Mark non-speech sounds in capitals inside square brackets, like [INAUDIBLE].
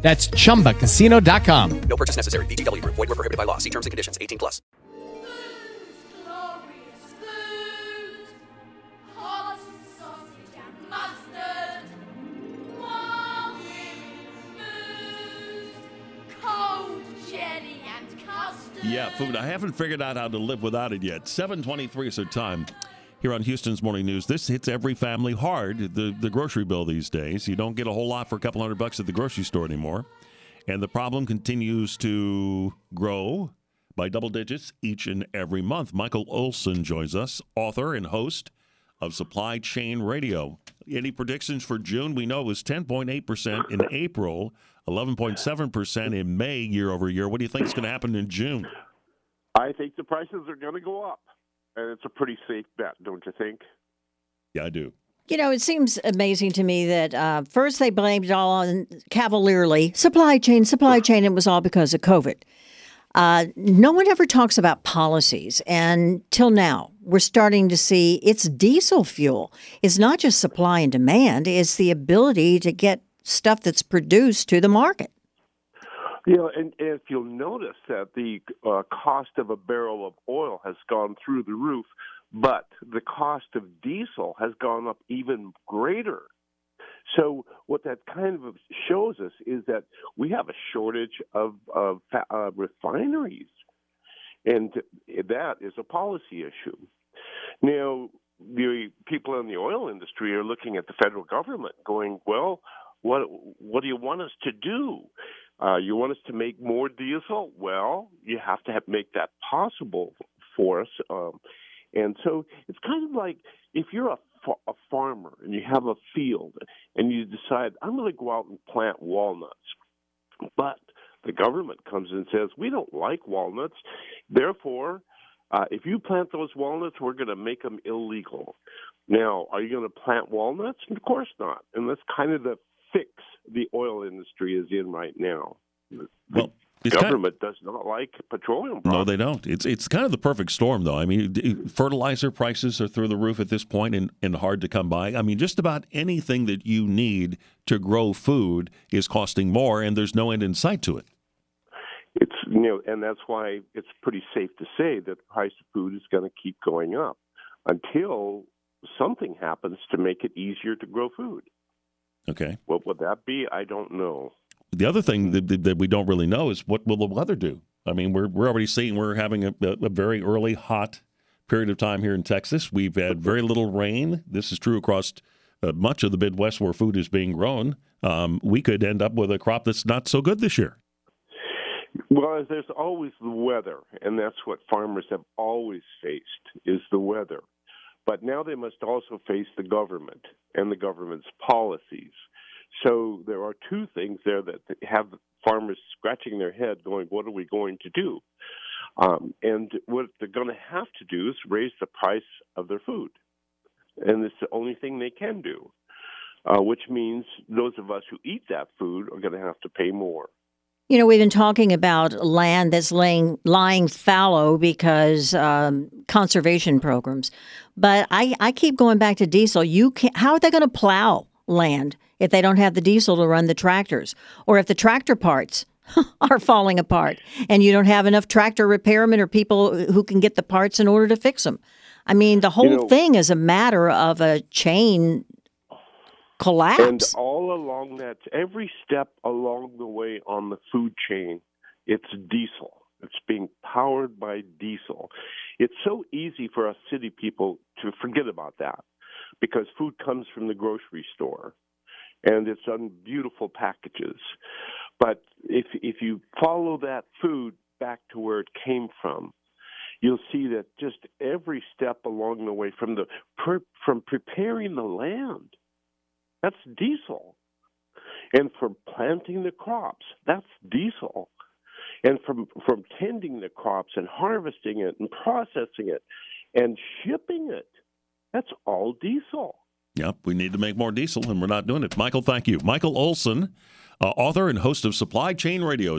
That's chumbacasino.com. No purchase necessary. VGW Group. Void were prohibited by law. See terms and conditions. 18 plus. glorious food, hot sausage and mustard, warm food, cold jelly and custard. Yeah, food. I haven't figured out how to live without it yet. 723 is our time here on Houston's Morning News. This hits every family hard, the, the grocery bill these days. You don't get a whole lot for a couple hundred bucks at the grocery store anymore. And the problem continues to grow by double digits each and every month. Michael Olson joins us, author and host of Supply Chain Radio. Any predictions for June? We know it was 10.8% in April, 11.7% in May year over year. What do you think is going to happen in June? I think the prices are going to go up, and it's a pretty safe bet, don't you think? Yeah, I do. You know, it seems amazing to me that uh, first they blamed it all on cavalierly supply chain, supply chain. It was all because of COVID. Uh, no one ever talks about policies, and till now, we're starting to see it's diesel fuel. It's not just supply and demand; it's the ability to get stuff that's produced to the market. You know, and, and if you'll notice that the uh, cost of a barrel of oil has gone through the roof, but the cost of diesel has gone up even greater. So what that kind of shows us is that we have a shortage of, of uh, refineries, and that is a policy issue. Now, the people in the oil industry are looking at the federal government, going, "Well, what what do you want us to do? Uh, you want us to make more diesel? Well, you have to have, make that possible for us." Um, and so it's kind of like if you're a, fa- a farmer and you have a field and you decide, I'm going to go out and plant walnuts. But the government comes and says, we don't like walnuts. Therefore, uh, if you plant those walnuts, we're going to make them illegal. Now, are you going to plant walnuts? Of course not. And that's kind of the fix the oil industry is in right now. The Well, it's kind of- government does not like petroleum No, they don't. It's it's kind of the perfect storm, though. I mean, fertilizer prices are through the roof at this point and, and hard to come by. I mean, just about anything that you need to grow food is costing more, and there's no end in sight to it. It's you know, and that's why it's pretty safe to say that the price of food is going to keep going up until something happens to make it easier to grow food. Okay. What would that be? I don't know. The other thing that, that- we don't really know is what will the weather do. I mean, we're we're already seeing we're having a, a, a very early hot period of time here in Texas. We've had [LAUGHS] very little rain. This is true across uh, much of the Midwest where food is being grown. Um, we could end up with a crop that's not so good this year. Well, there's always the weather, and that's what farmers have always faced is the weather. But now they must also face the government and the government's policies. So there are two things there that have farmers scratching their head, going, "What are we going to do?" Um, and what they're going to have to do is raise the price of their food, and it's the only thing they can do. Uh, which means those of us who eat that food are going to have to pay more. You know, we've been talking about land that's laying lying fallow because um, conservation programs, but I, I keep going back to diesel. You can how are they going to plow land if they don't have the diesel to run the tractors, or if the tractor parts [LAUGHS] are falling apart and you don't have enough tractor repairmen or people who can get the parts in order to fix them? I mean, the whole know- thing is a matter of a chain collapse. And all along that, every step along the way on the food chain, it's diesel. It's being powered by diesel. It's so easy for us city people to forget about that because food comes from the grocery store and it's on beautiful packages. But if if you follow that food back to where it came from, you'll see that just every step along the way from the from preparing the land that's diesel. And for planting the crops, that's diesel. And from from tending the crops and harvesting it and processing it and shipping it, that's all diesel. Yep, we need to make more diesel, and we're not doing it. Michael, thank you. Michael Olson, uh, author and host of Supply Chain Radio.